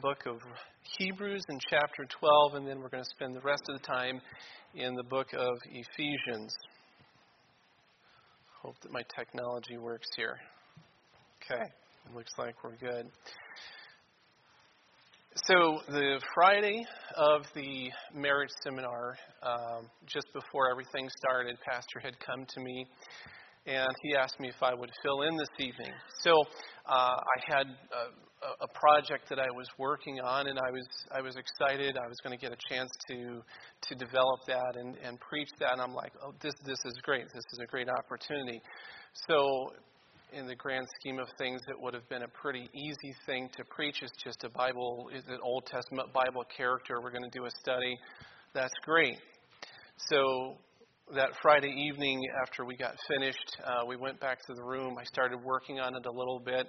book of Hebrews in chapter 12, and then we're going to spend the rest of the time in the book of Ephesians. Hope that my technology works here. Okay, looks like we're good. So, the Friday of the marriage seminar, um, just before everything started, Pastor had come to me and he asked me if I would fill in this evening. So, uh, I had. Uh, a project that I was working on, and I was I was excited. I was going to get a chance to to develop that and, and preach that. And I'm like, oh, this this is great. This is a great opportunity. So, in the grand scheme of things, it would have been a pretty easy thing to preach. It's just a Bible, is an Old Testament Bible character. We're going to do a study. That's great. So that Friday evening, after we got finished, uh, we went back to the room. I started working on it a little bit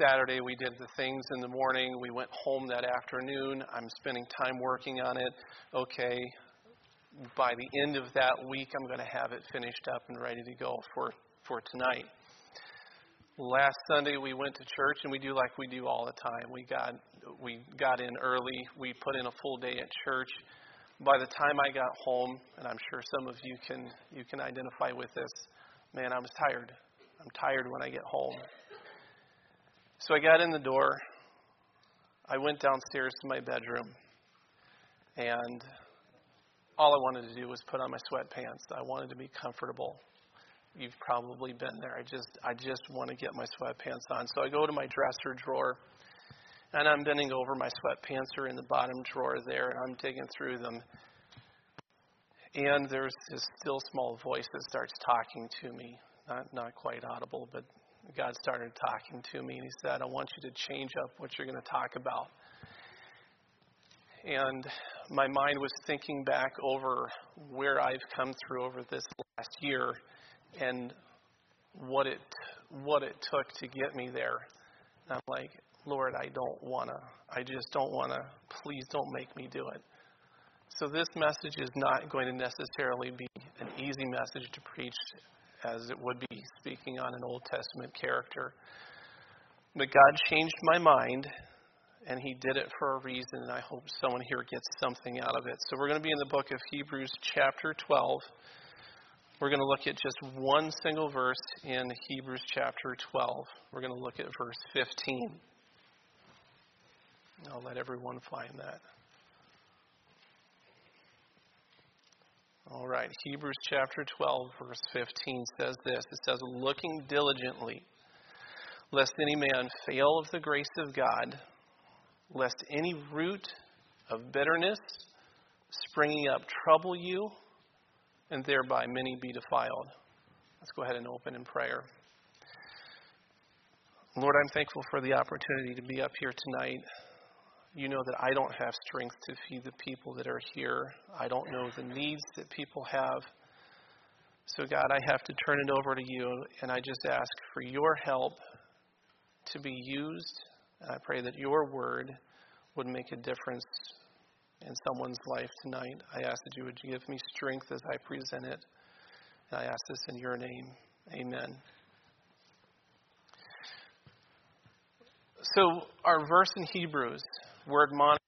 Saturday we did the things in the morning. We went home that afternoon. I'm spending time working on it. Okay, by the end of that week, I'm going to have it finished up and ready to go for, for tonight. Last Sunday we went to church and we do like we do all the time. We got we got in early. We put in a full day at church. By the time I got home, and I'm sure some of you can you can identify with this, man, I was tired. I'm tired when I get home. So I got in the door. I went downstairs to my bedroom. And all I wanted to do was put on my sweatpants. I wanted to be comfortable. You've probably been there. I just I just want to get my sweatpants on. So I go to my dresser drawer and I'm bending over. My sweatpants are in the bottom drawer there, and I'm digging through them. And there's this still small voice that starts talking to me. Not not quite audible, but God started talking to me and He said, I want you to change up what you're going to talk about. And my mind was thinking back over where I've come through over this last year and what it what it took to get me there. And I'm like, Lord, I don't wanna. I just don't wanna. Please don't make me do it. So this message is not going to necessarily be an easy message to preach as it would be speaking on an Old Testament character. But God changed my mind, and He did it for a reason, and I hope someone here gets something out of it. So we're going to be in the book of Hebrews, chapter 12. We're going to look at just one single verse in Hebrews chapter 12. We're going to look at verse 15. I'll let everyone find that. All right, Hebrews chapter 12, verse 15 says this It says, Looking diligently, lest any man fail of the grace of God, lest any root of bitterness springing up trouble you, and thereby many be defiled. Let's go ahead and open in prayer. Lord, I'm thankful for the opportunity to be up here tonight you know that I don't have strength to feed the people that are here. I don't know the needs that people have. So, God, I have to turn it over to you, and I just ask for your help to be used. And I pray that your word would make a difference in someone's life tonight. I ask that you would give me strength as I present it. And I ask this in your name. Amen. So, our verse in Hebrews we're admonished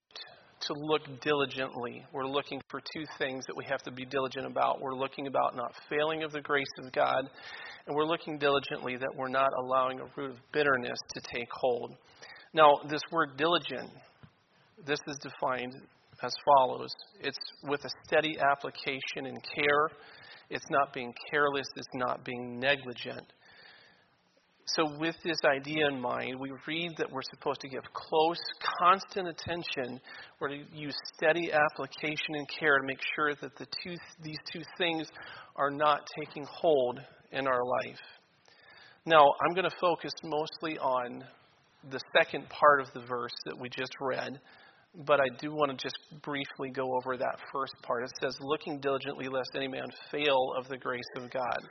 to look diligently. We're looking for two things that we have to be diligent about. We're looking about not failing of the grace of God, and we're looking diligently that we're not allowing a root of bitterness to take hold. Now, this word diligent, this is defined as follows it's with a steady application and care. It's not being careless, it's not being negligent. So, with this idea in mind, we read that we're supposed to give close, constant attention. We're to use steady application and care to make sure that the two, these two things are not taking hold in our life. Now, I'm going to focus mostly on the second part of the verse that we just read, but I do want to just briefly go over that first part. It says, Looking diligently, lest any man fail of the grace of God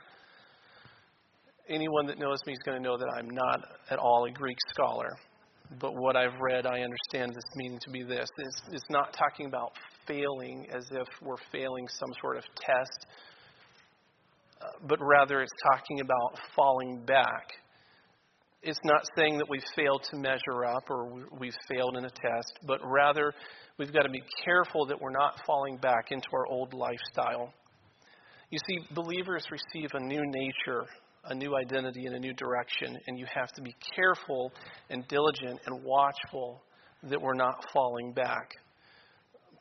anyone that knows me is going to know that I'm not at all a Greek scholar. But what I've read, I understand this meaning to be this. It's, it's not talking about failing as if we're failing some sort of test, uh, but rather it's talking about falling back. It's not saying that we've failed to measure up or we've failed in a test, but rather we've got to be careful that we're not falling back into our old lifestyle. You see, believers receive a new nature, a new identity, and a new direction, and you have to be careful and diligent and watchful that we're not falling back.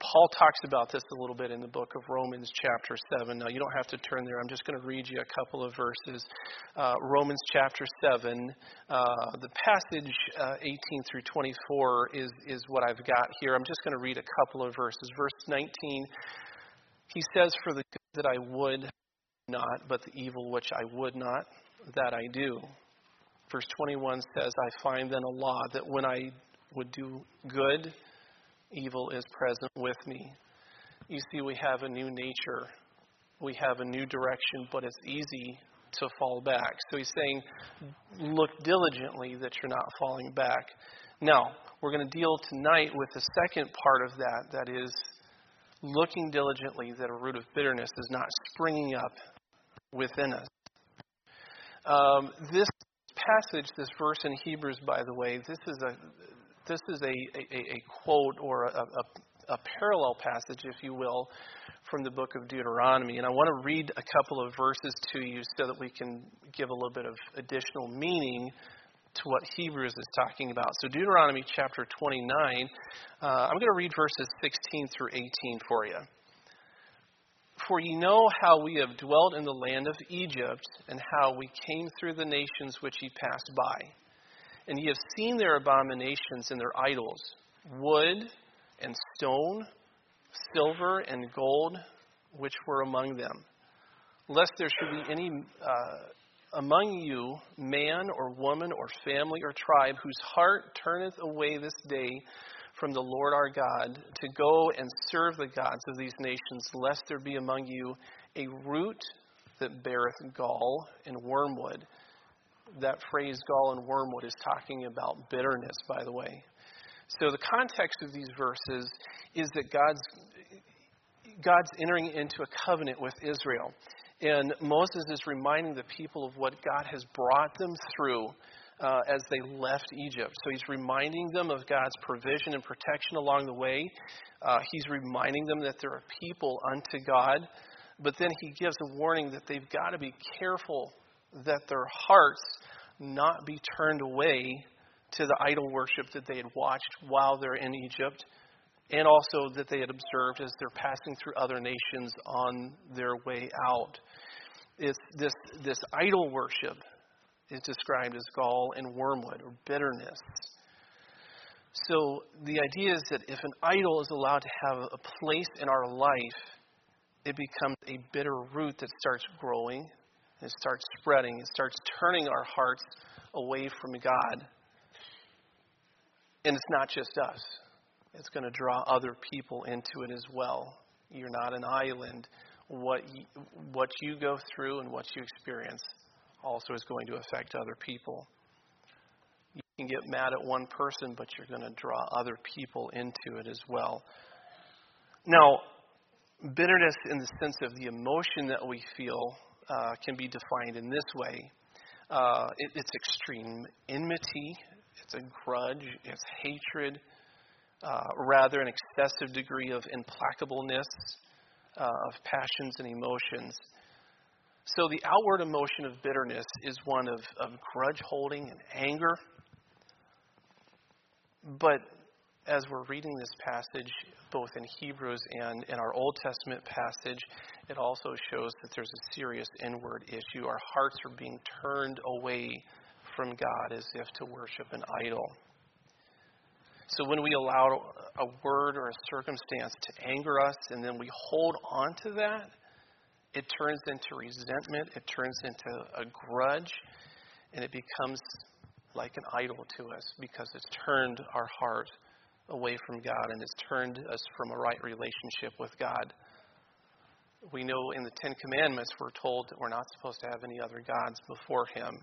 Paul talks about this a little bit in the book of Romans, chapter 7. Now, you don't have to turn there. I'm just going to read you a couple of verses. Uh, Romans, chapter 7. Uh, the passage uh, 18 through 24 is, is what I've got here. I'm just going to read a couple of verses. Verse 19, he says, For the good that I would not, but the evil which I would not, that I do. Verse 21 says, I find then a law that when I would do good, evil is present with me. You see, we have a new nature, we have a new direction, but it's easy to fall back. So he's saying, look diligently that you're not falling back. Now, we're going to deal tonight with the second part of that, that is looking diligently that a root of bitterness is not springing up within us. Um, this passage, this verse in Hebrews, by the way, this is a this is a, a, a quote or a, a, a parallel passage, if you will, from the book of Deuteronomy. And I want to read a couple of verses to you so that we can give a little bit of additional meaning to what Hebrews is talking about. So, Deuteronomy chapter 29, uh, I'm going to read verses 16 through 18 for you. For ye know how we have dwelt in the land of Egypt, and how we came through the nations which ye passed by. And ye have seen their abominations and their idols, wood and stone, silver and gold, which were among them. Lest there should be any uh, among you man or woman or family or tribe whose heart turneth away this day from the Lord our God to go and serve the gods of these nations, lest there be among you a root that beareth gall and wormwood that phrase gall and wormwood is talking about bitterness, by the way. So the context of these verses is that God's God's entering into a covenant with Israel. And Moses is reminding the people of what God has brought them through uh, as they left Egypt. So he's reminding them of God's provision and protection along the way. Uh, he's reminding them that they're a people unto God. But then he gives a warning that they've got to be careful that their hearts not be turned away to the idol worship that they had watched while they're in Egypt, and also that they had observed as they're passing through other nations on their way out. It's this, this idol worship is described as gall and wormwood or bitterness. So the idea is that if an idol is allowed to have a place in our life, it becomes a bitter root that starts growing it starts spreading. It starts turning our hearts away from God. And it's not just us, it's going to draw other people into it as well. You're not an island. What you, what you go through and what you experience also is going to affect other people. You can get mad at one person, but you're going to draw other people into it as well. Now, bitterness in the sense of the emotion that we feel uh, can be defined in this way uh, it, it's extreme enmity, it's a grudge, it's hatred, uh, rather, an excessive degree of implacableness, uh, of passions and emotions. So, the outward emotion of bitterness is one of, of grudge holding and anger. But as we're reading this passage, both in Hebrews and in our Old Testament passage, it also shows that there's a serious inward issue. Our hearts are being turned away from God as if to worship an idol. So when we allow a word or a circumstance to anger us and then we hold on to that, it turns into resentment, it turns into a grudge, and it becomes like an idol to us because it's turned our heart away from God and it's turned us from a right relationship with God. We know in the Ten Commandments we're told that we're not supposed to have any other gods before Him.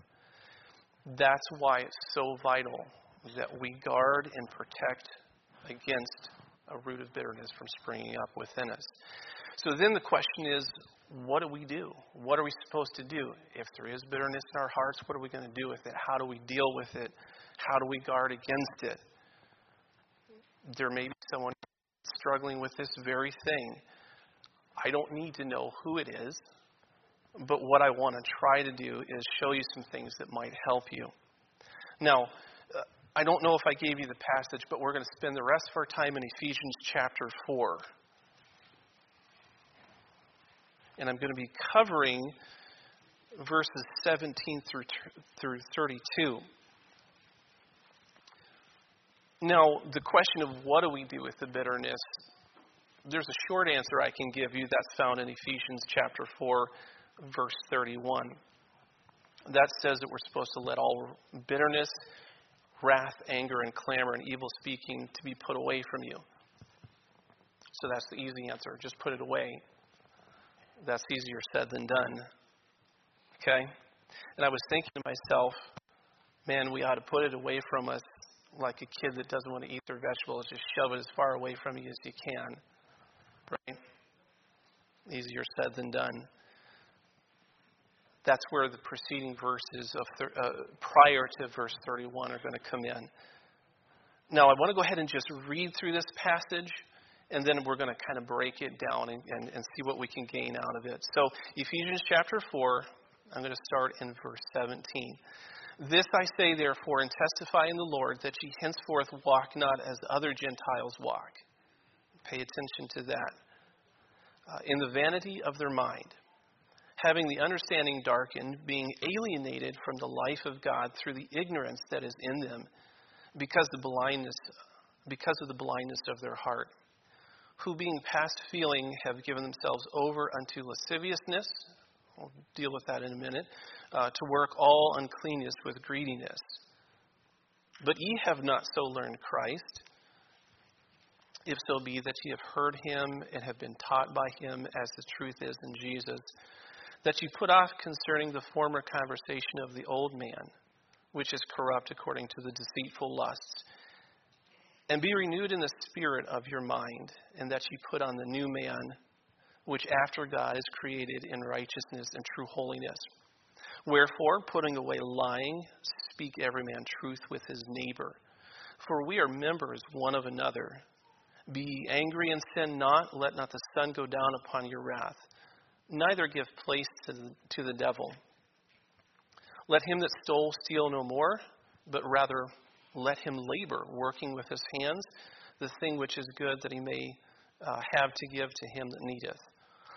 That's why it's so vital that we guard and protect against a root of bitterness from springing up within us. So then the question is what do we do? What are we supposed to do? If there is bitterness in our hearts, what are we going to do with it? How do we deal with it? How do we guard against it? There may be someone struggling with this very thing. I don't need to know who it is, but what I want to try to do is show you some things that might help you. Now, uh, I don't know if I gave you the passage, but we're going to spend the rest of our time in Ephesians chapter 4. And I'm going to be covering verses 17 through, through 32. Now, the question of what do we do with the bitterness, there's a short answer I can give you that's found in Ephesians chapter 4, verse 31. That says that we're supposed to let all bitterness, wrath, anger, and clamor and evil speaking to be put away from you. So that's the easy answer. Just put it away. That's easier said than done. Okay? And I was thinking to myself, man, we ought to put it away from us like a kid that doesn't want to eat their vegetables, just shove it as far away from you as you can. Right? Easier said than done. That's where the preceding verses of thir- uh, prior to verse 31 are going to come in. Now, I want to go ahead and just read through this passage, and then we're going to kind of break it down and, and, and see what we can gain out of it. So, Ephesians chapter 4, I'm going to start in verse 17. This I say, therefore, and testify in the Lord, that ye henceforth walk not as other Gentiles walk. Pay attention to that. Uh, in the vanity of their mind, having the understanding darkened, being alienated from the life of God through the ignorance that is in them, because the blindness, because of the blindness of their heart, who being past feeling have given themselves over unto lasciviousness. We'll deal with that in a minute uh, to work all uncleanness with greediness. But ye have not so learned Christ, if so be that ye have heard him and have been taught by him as the truth is in Jesus, that ye put off concerning the former conversation of the old man, which is corrupt according to the deceitful lusts, and be renewed in the spirit of your mind, and that ye put on the new man, which after God is created in righteousness and true holiness. Wherefore, putting away lying, speak every man truth with his neighbor. For we are members one of another. Be angry and sin not, let not the sun go down upon your wrath. Neither give place to the, to the devil. Let him that stole steal no more, but rather let him labor, working with his hands the thing which is good, that he may uh, have to give to him that needeth.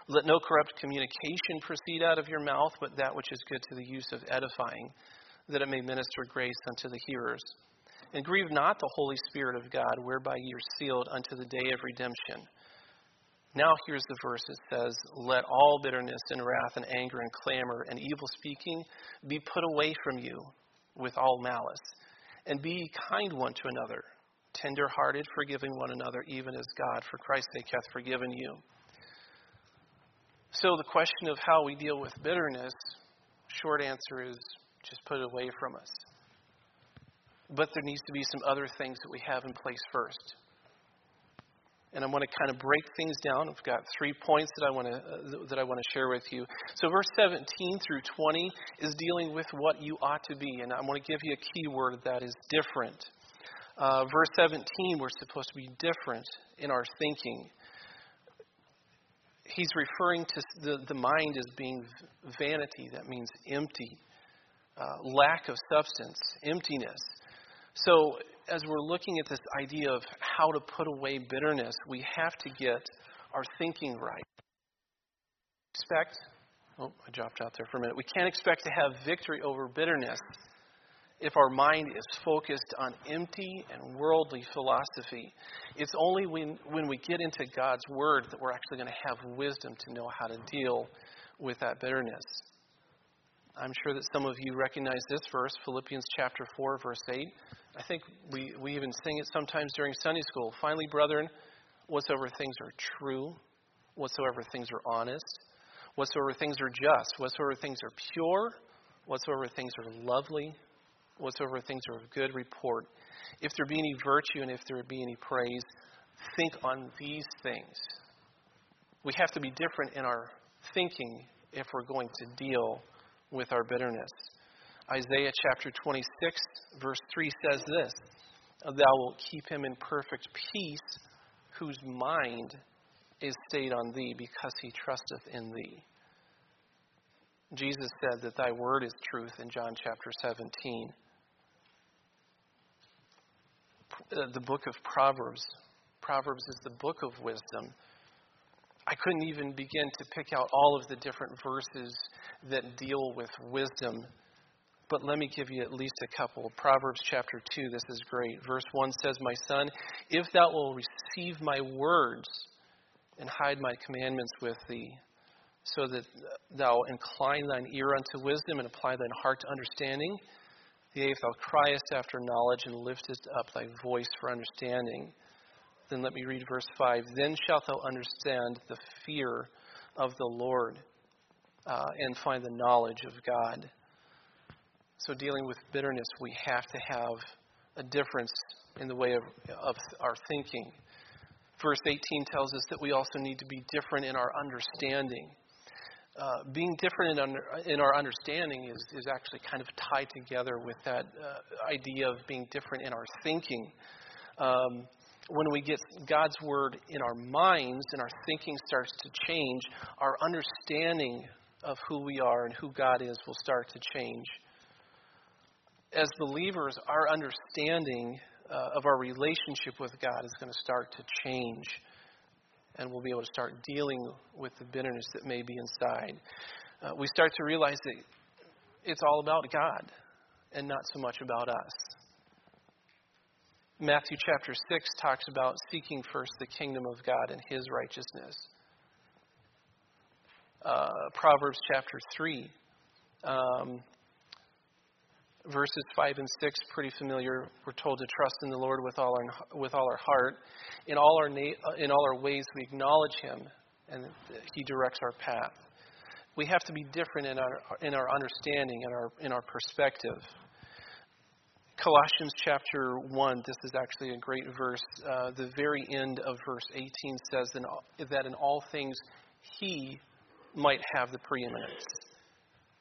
Let no corrupt communication proceed out of your mouth, but that which is good to the use of edifying, that it may minister grace unto the hearers. And grieve not the Holy Spirit of God, whereby ye are sealed unto the day of redemption. Now here's the verse it says, Let all bitterness and wrath and anger and clamor and evil speaking be put away from you with all malice. And be kind one to another, tender hearted, forgiving one another, even as God, for Christ's sake, hath forgiven you. So, the question of how we deal with bitterness, short answer is just put it away from us. But there needs to be some other things that we have in place first. And I want to kind of break things down. I've got three points that I want to uh, that I want to share with you. So verse 17 through 20 is dealing with what you ought to be, and I want to give you a key word that is different. Uh, verse 17, we're supposed to be different in our thinking he's referring to the, the mind as being vanity. That means empty, uh, lack of substance, emptiness. So, as we're looking at this idea of how to put away bitterness, we have to get our thinking right. Expect, oh, I dropped out there for a minute. We can't expect to have victory over bitterness if our mind is focused on empty and worldly philosophy. It's only when, when we get into God's Word that we're actually going to have wisdom to know how to deal with that bitterness. I'm sure that some of you recognize this verse, Philippians chapter 4, verse 8. I think we, we even sing it sometimes during Sunday school. Finally, brethren, whatsoever things are true, whatsoever things are honest, whatsoever things are just, whatsoever things are pure, whatsoever things are lovely, whatsoever things are of good report. If there be any virtue and if there be any praise, think on these things. We have to be different in our thinking if we're going to deal with our bitterness. Isaiah chapter 26, verse 3 says this Thou wilt keep him in perfect peace, whose mind is stayed on thee, because he trusteth in thee. Jesus said that thy word is truth in John chapter 17. Uh, the book of Proverbs. Proverbs is the book of wisdom. I couldn't even begin to pick out all of the different verses that deal with wisdom, but let me give you at least a couple. Proverbs chapter 2, this is great. Verse 1 says, My son, if thou wilt receive my words and hide my commandments with thee, so that thou incline thine ear unto wisdom and apply thine heart to understanding, Yea, if thou criest after knowledge and liftest up thy voice for understanding, then let me read verse 5. Then shalt thou understand the fear of the Lord uh, and find the knowledge of God. So, dealing with bitterness, we have to have a difference in the way of, of our thinking. Verse 18 tells us that we also need to be different in our understanding. Uh, being different in, under, in, our understanding is, is actually kind of tied together with that uh, idea of being different in our thinking. Um, when we get God's word in our minds and our thinking starts to change, our understanding of who we are and who God is will start to change. As believers, our understanding uh, of our relationship with God is going to start to change and we'll be able to start dealing with the bitterness that may be inside. Uh, we start to realize that it's all about God and not so much about us. Matthew chapter 6 talks about seeking first the kingdom of God and his righteousness. Uh, Proverbs chapter 3 um, verses 5 and 6 pretty familiar. We're told to trust in the lord with all our with all our heart. In all our na- in all our ways we acknowledge him and he directs our path. We have to be different in our in our understanding in our in our perspective Colossians chapter 1, this is actually a great verse. Uh, the very end of verse 18 says that in all things he might have the preeminence.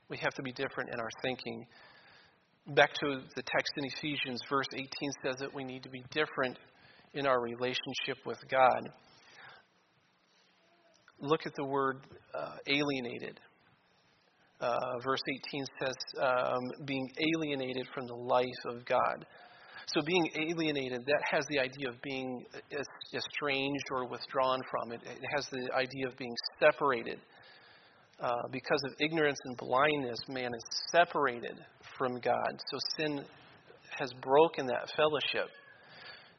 We have to be different in our thinking back to the text in Ephesians, verse 18 says that we need to be different in our relationship with God. Look at the word uh, alienated. Uh, verse 18 says, um, being alienated from the life of God. So, being alienated, that has the idea of being estranged or withdrawn from. It, it has the idea of being separated. Uh, because of ignorance and blindness, man is separated from God. So sin has broken that fellowship.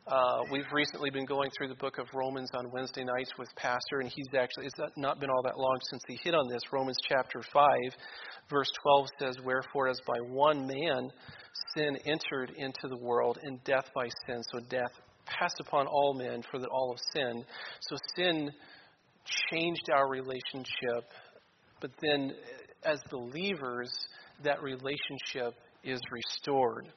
Uh, we've recently been going through the book of Romans on Wednesday nights with Pastor, and he's actually, it's not been all that long since he hit on this. Romans chapter 5, verse 12 says, Wherefore, as by one man sin entered into the world, and death by sin, so death passed upon all men, for that all have sin. So sin changed our relationship but then, as believers, that relationship is restored.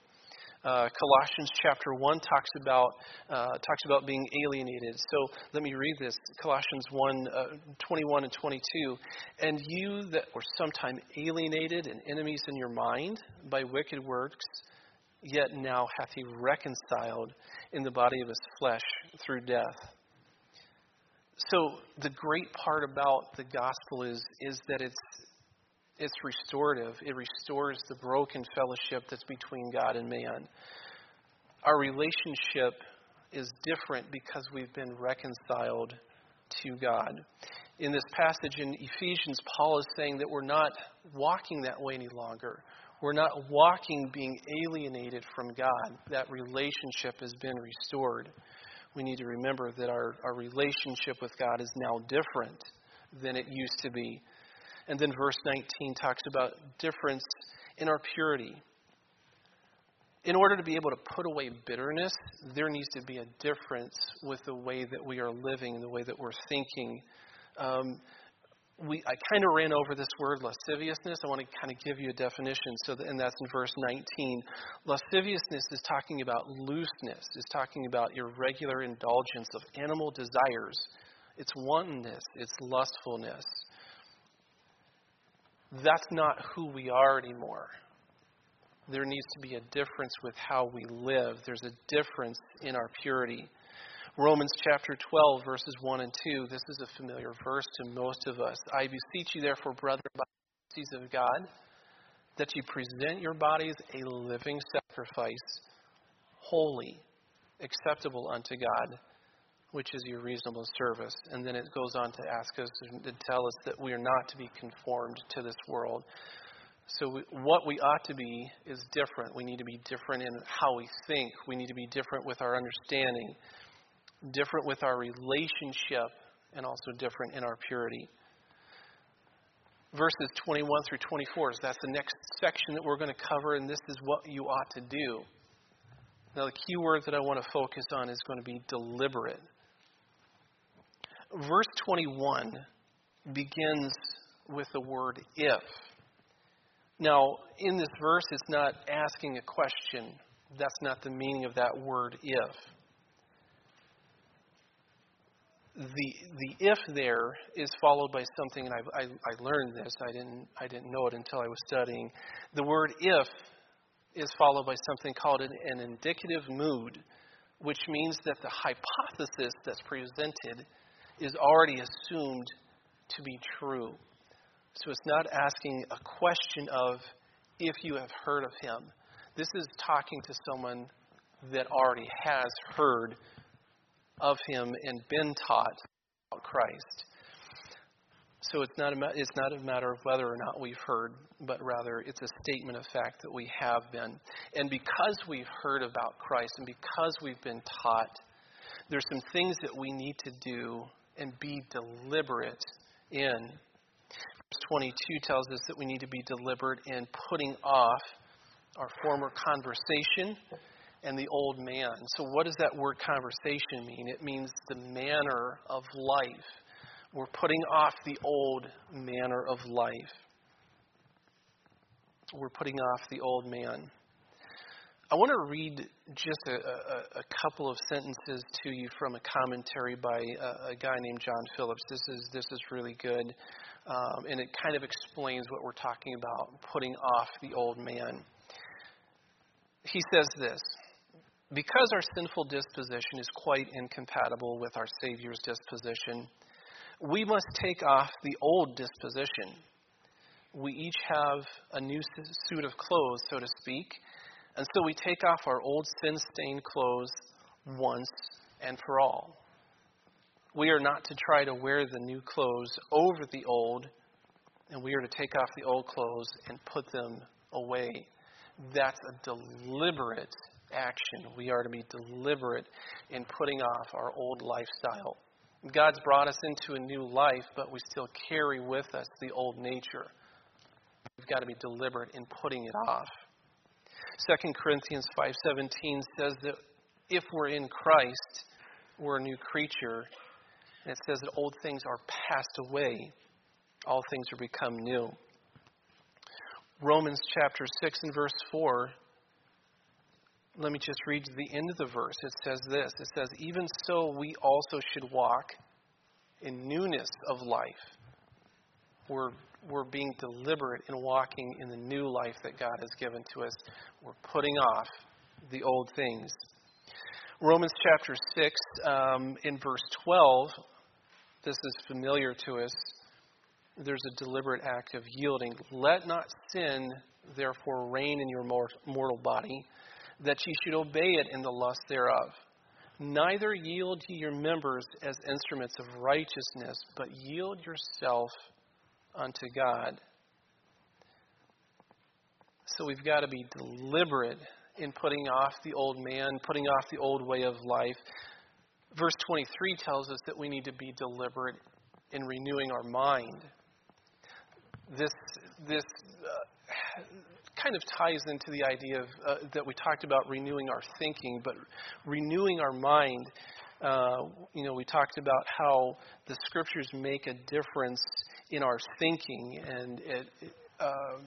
Uh, Colossians chapter one talks about uh, talks about being alienated. So let me read this: Colossians 1, uh, 21 and 22. And you that were sometime alienated and enemies in your mind by wicked works, yet now hath he reconciled in the body of his flesh through death so the great part about the gospel is is that it's it's restorative. It restores the broken fellowship that's between God and man. Our relationship is different because we've been reconciled to God. In this passage in Ephesians, Paul is saying that we're not walking that way any longer. We're not walking being alienated from God. That relationship has been restored we need to remember that our, our relationship with God is now different than it used to be. And then verse 19 talks about difference in our purity. In order to be able to put away bitterness, there needs to be a difference with the way that we are living, the way that we're thinking. Um, we, I kind of ran over this word lasciviousness. I want to kind of give you a definition. So, and that's in verse 19. Lasciviousness is talking about looseness. It's talking about irregular indulgence of animal desires. It's wantonness. It's lustfulness. That's not who we are anymore. There needs to be a difference with how we live. There's a difference in our purity. Romans chapter 12, verses 1 and 2. This is a familiar verse to most of us. I beseech you, therefore, brethren, by the mercies of God, that you present your bodies a living sacrifice, holy, acceptable unto God, which is your reasonable service. And then it goes on to ask us to tell us that we are not to be conformed to this world. So, we, what we ought to be is different. We need to be different in how we think. We need to be different with our understanding different with our relationship, and also different in our purity. Verses 21 through 24, that's the next section that we're going to cover, and this is what you ought to do. Now, the key word that I want to focus on is going to be deliberate. Verse 21 begins with the word if. Now, in this verse, it's not asking a question. That's not the meaning of that word if the the if there is followed by something, and I, I, I learned this. I didn't I didn't know it until I was studying. The word if is followed by something called an, an indicative mood, which means that the hypothesis that's presented is already assumed to be true. So it's not asking a question of if you have heard of him. This is talking to someone that already has heard of him and been taught about Christ. So it's not, a, it's not a matter of whether or not we've heard, but rather it's a statement of fact that we have been. And because we've heard about Christ and because we've been taught, there's some things that we need to do and be deliberate in. Verse 22 tells us that we need to be deliberate in putting off our former conversation and the old man. So, what does that word conversation mean? It means the manner of life. We're putting off the old manner of life. We're putting off the old man. I want to read just a, a, a couple of sentences to you from a commentary by a, a, guy named John Phillips. This is this is really good, um, and it kind of explains what we're talking about: putting off the old man. He says this. Because our sinful disposition is quite incompatible with our Savior's disposition, we must take off the old disposition. We each have a new suit of clothes, so to speak, and so we take off our old sin stained clothes once and for all. We are not to try to wear the new clothes over the old, and we are to take off the old clothes and put them away. That's a deliberate action. We are to be deliberate in putting off our old lifestyle. God's brought us into a new life, but we still carry with us the old nature. We've got to be deliberate in putting it off. 2 Corinthians 5:17 says that if we're in Christ, we're a new creature. And it says that old things are passed away, all things are become new. Romans chapter 6 and verse 4 let me just read the end of the verse. It says this It says, Even so, we also should walk in newness of life. We're, we're being deliberate in walking in the new life that God has given to us. We're putting off the old things. Romans chapter 6, um, in verse 12, this is familiar to us. There's a deliberate act of yielding. Let not sin, therefore, reign in your mortal body that ye should obey it in the lust thereof. Neither yield ye your members as instruments of righteousness, but yield yourself unto God. So we've got to be deliberate in putting off the old man, putting off the old way of life. Verse 23 tells us that we need to be deliberate in renewing our mind. This, this uh, kind of ties into the idea of, uh, that we talked about renewing our thinking, but renewing our mind. Uh, you know, we talked about how the scriptures make a difference in our thinking, and it, uh,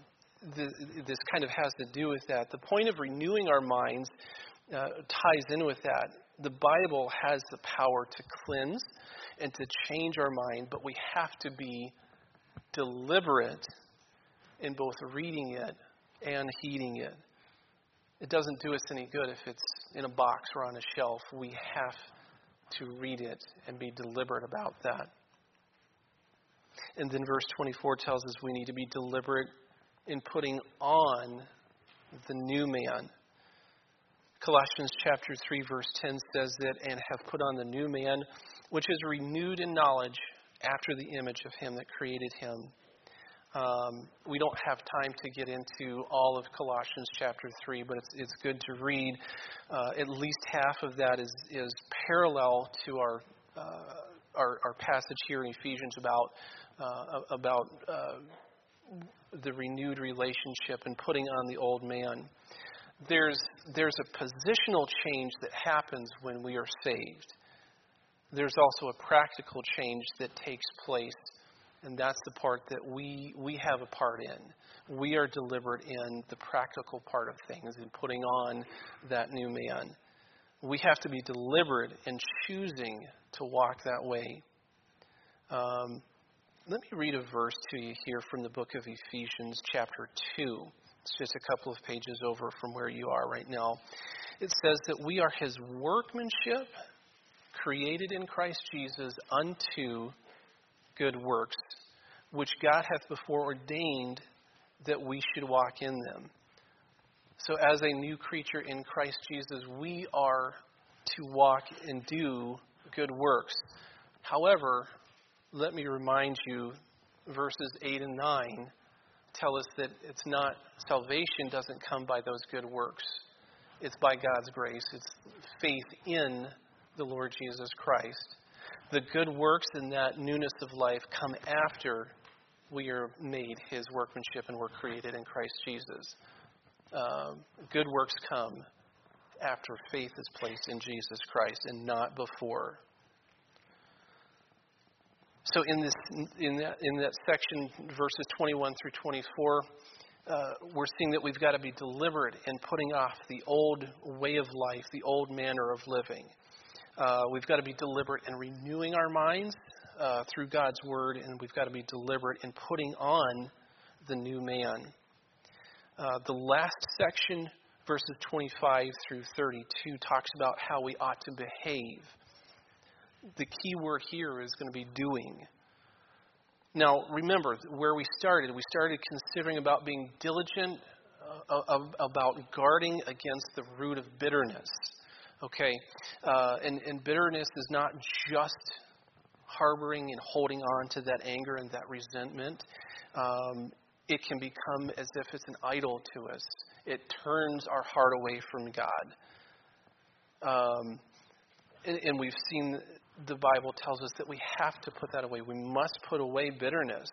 the, this kind of has to do with that. The point of renewing our minds uh, ties in with that. The Bible has the power to cleanse and to change our mind, but we have to be deliberate in both reading it and heeding it. It doesn't do us any good if it's in a box or on a shelf. We have to read it and be deliberate about that. And then verse 24 tells us we need to be deliberate in putting on the new man. Colossians chapter 3 verse 10 says that and have put on the new man which is renewed in knowledge after the image of him that created him. Um, we don't have time to get into all of Colossians chapter 3, but it's, it's good to read. Uh, at least half of that is, is parallel to our, uh, our, our, passage here in Ephesians about, uh, about uh, the renewed relationship and putting on the old man. There's, there's a positional change that happens when we are saved. There's also a practical change that takes place and that's the part that we, we have a part in. We are deliberate in the practical part of things, in putting on that new man. We have to be deliberate in choosing to walk that way. Um, let me read a verse to you here from the book of Ephesians, chapter 2. It's just a couple of pages over from where you are right now. It says that we are his workmanship, created in Christ Jesus unto good works, which God hath before ordained that we should walk in them. So, as a new creature in Christ Jesus, we are to walk and do good works. However, let me remind you, verses 8 and 9 tell us that it's not, salvation doesn't come by those good works. It's by God's grace. It's faith in the Lord Jesus Christ. The good works and that newness of life come after we are made his workmanship and we're created in Christ Jesus. Um, good works come after faith is placed in Jesus Christ and not before. So in this in that in that section verses 21 through 24 uh, we're seeing that we've got to be deliberate in putting off the old way of life, the old manner of living. Uh, we've got to be deliberate in renewing our minds uh, through God's Word, and we've got to be deliberate in putting on the new man. Uh, the last section, verses 25 through 32, talks about how we ought to behave. The key word here is going to be doing. Now, remember where we started. We started considering about being diligent, uh, about guarding against the root of bitterness. Okay? Uh, and, and bitterness is not just harboring and holding on to that anger and that resentment. Um, it can become as if it's an idol to us. It turns our heart away from God. Um, and, and we've seen the Bible tells us that we have to put that away. We must put away bitterness.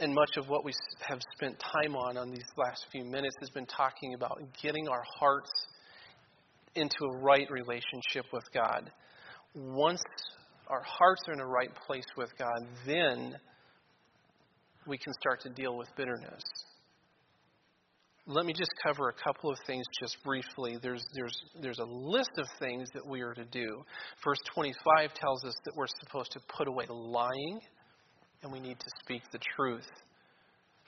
And much of what we have spent time on on these last few minutes has been talking about getting our hearts into a right relationship with God. Once our hearts are in a right place with God, then we can start to deal with bitterness. Let me just cover a couple of things just briefly. There's, there's, there's a list of things that we are to do. Verse 25 tells us that we're supposed to put away lying and we need to speak the truth.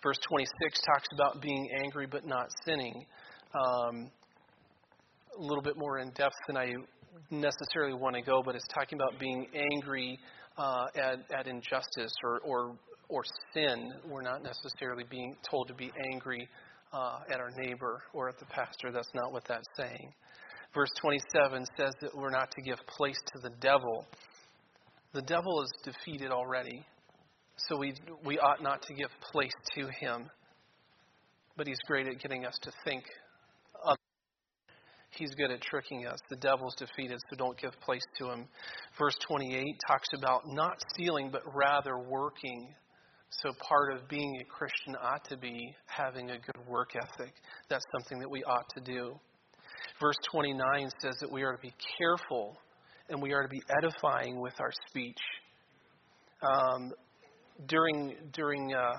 Verse 26 talks about being angry but not sinning. Um, a little bit more in depth than I necessarily want to go, but it's talking about being angry uh, at, at injustice or, or, or sin. We're not necessarily being told to be angry uh, at our neighbor or at the pastor. That's not what that's saying. Verse 27 says that we're not to give place to the devil. The devil is defeated already, so we, we ought not to give place to him. But he's great at getting us to think He's good at tricking us. The devil's defeated, so don't give place to him. Verse 28 talks about not stealing, but rather working. So, part of being a Christian ought to be having a good work ethic. That's something that we ought to do. Verse 29 says that we are to be careful and we are to be edifying with our speech. Um, during during uh,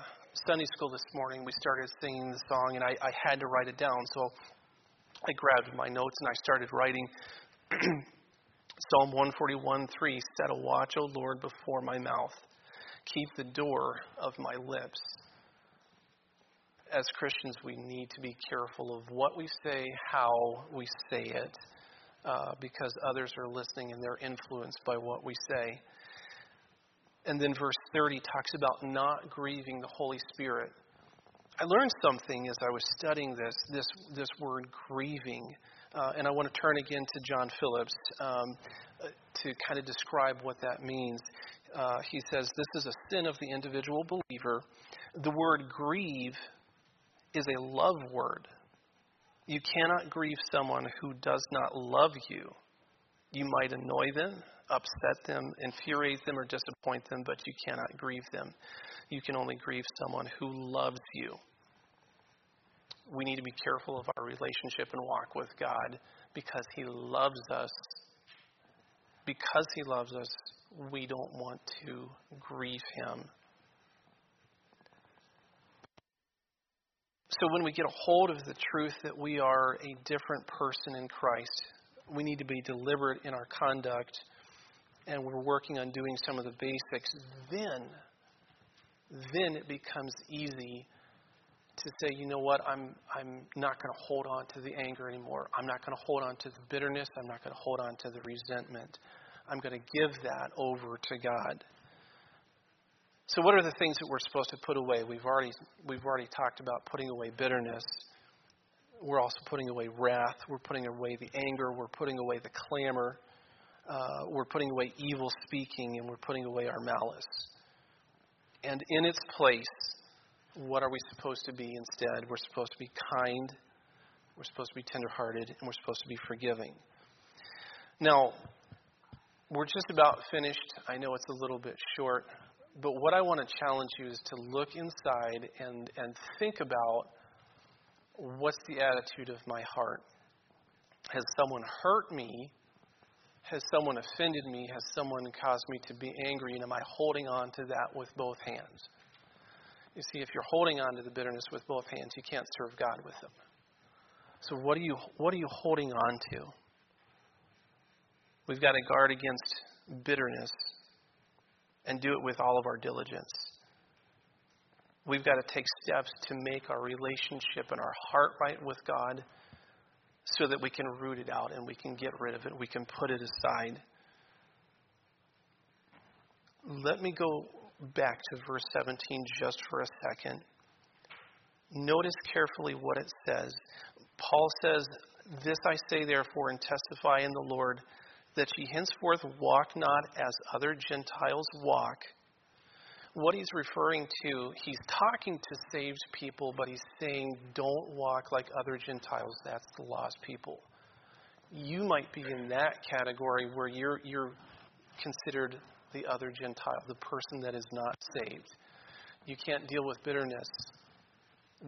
Sunday school this morning, we started singing the song, and I, I had to write it down. So I grabbed my notes and I started writing. Psalm 141 3 Set a watch, O Lord, before my mouth. keep the door of my lips. As Christians, we need to be careful of what we say, how we say it, uh, because others are listening and they're influenced by what we say. And then verse 30 talks about not grieving the Holy Spirit. I learned something as I was studying this, this, this word grieving. Uh, and I want to turn again to John Phillips um, uh, to kind of describe what that means. Uh, he says this is a sin of the individual believer. The word grieve is a love word. You cannot grieve someone who does not love you. You might annoy them, upset them, infuriate them, or disappoint them, but you cannot grieve them. You can only grieve someone who loves you. We need to be careful of our relationship and walk with God because He loves us. Because He loves us, we don't want to grieve Him. So, when we get a hold of the truth that we are a different person in Christ, we need to be deliberate in our conduct and we're working on doing some of the basics, then, then it becomes easy to say, you know what, I'm, I'm not going to hold on to the anger anymore. I'm not going to hold on to the bitterness. I'm not going to hold on to the resentment. I'm going to give that over to God. So, what are the things that we're supposed to put away? We've already, we've already talked about putting away bitterness. We're also putting away wrath. We're putting away the anger. We're putting away the clamor. Uh, we're putting away evil speaking and we're putting away our malice. And in its place, what are we supposed to be instead? We're supposed to be kind, we're supposed to be tenderhearted, and we're supposed to be forgiving. Now, we're just about finished. I know it's a little bit short, but what I want to challenge you is to look inside and, and think about what's the attitude of my heart. Has someone hurt me has someone offended me? Has someone caused me to be angry? And am I holding on to that with both hands? You see, if you're holding on to the bitterness with both hands, you can't serve God with them. So what are you what are you holding on to? We've got to guard against bitterness and do it with all of our diligence. We've got to take steps to make our relationship and our heart right with God so that we can root it out and we can get rid of it. We can put it aside. Let me go back to verse 17 just for a second. Notice carefully what it says. Paul says, This I say therefore and testify in the Lord, that ye henceforth walk not as other Gentiles walk what he's referring to, he's talking to saved people, but he's saying, don't walk like other Gentiles. That's the lost people. You might be in that category where you're, you're considered the other Gentile, the person that is not saved. You can't deal with bitterness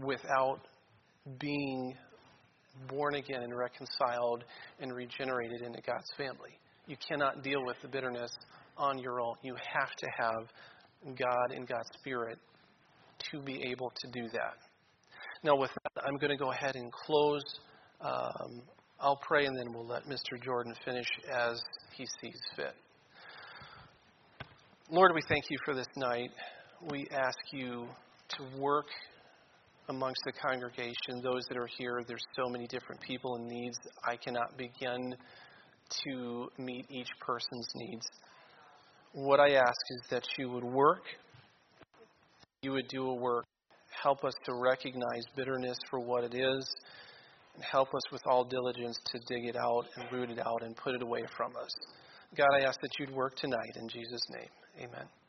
without being born again and reconciled and regenerated into God's family. You cannot deal with the bitterness on your own. You have to have God and God's Spirit to be able to do that. Now, with that, I'm going to go ahead and close. Um, I'll pray and then we'll let Mr. Jordan finish as he sees fit. Lord, we thank you for this night. We ask you to work amongst the congregation, those that are here. There's so many different people and needs. I cannot begin to meet each person's needs what I ask is that you would work, you would do a work. Help us to recognize bitterness for what it is, and help us with all diligence to dig it out and root it out and put it away from us. God, I ask that you'd work tonight in Jesus' name. Amen.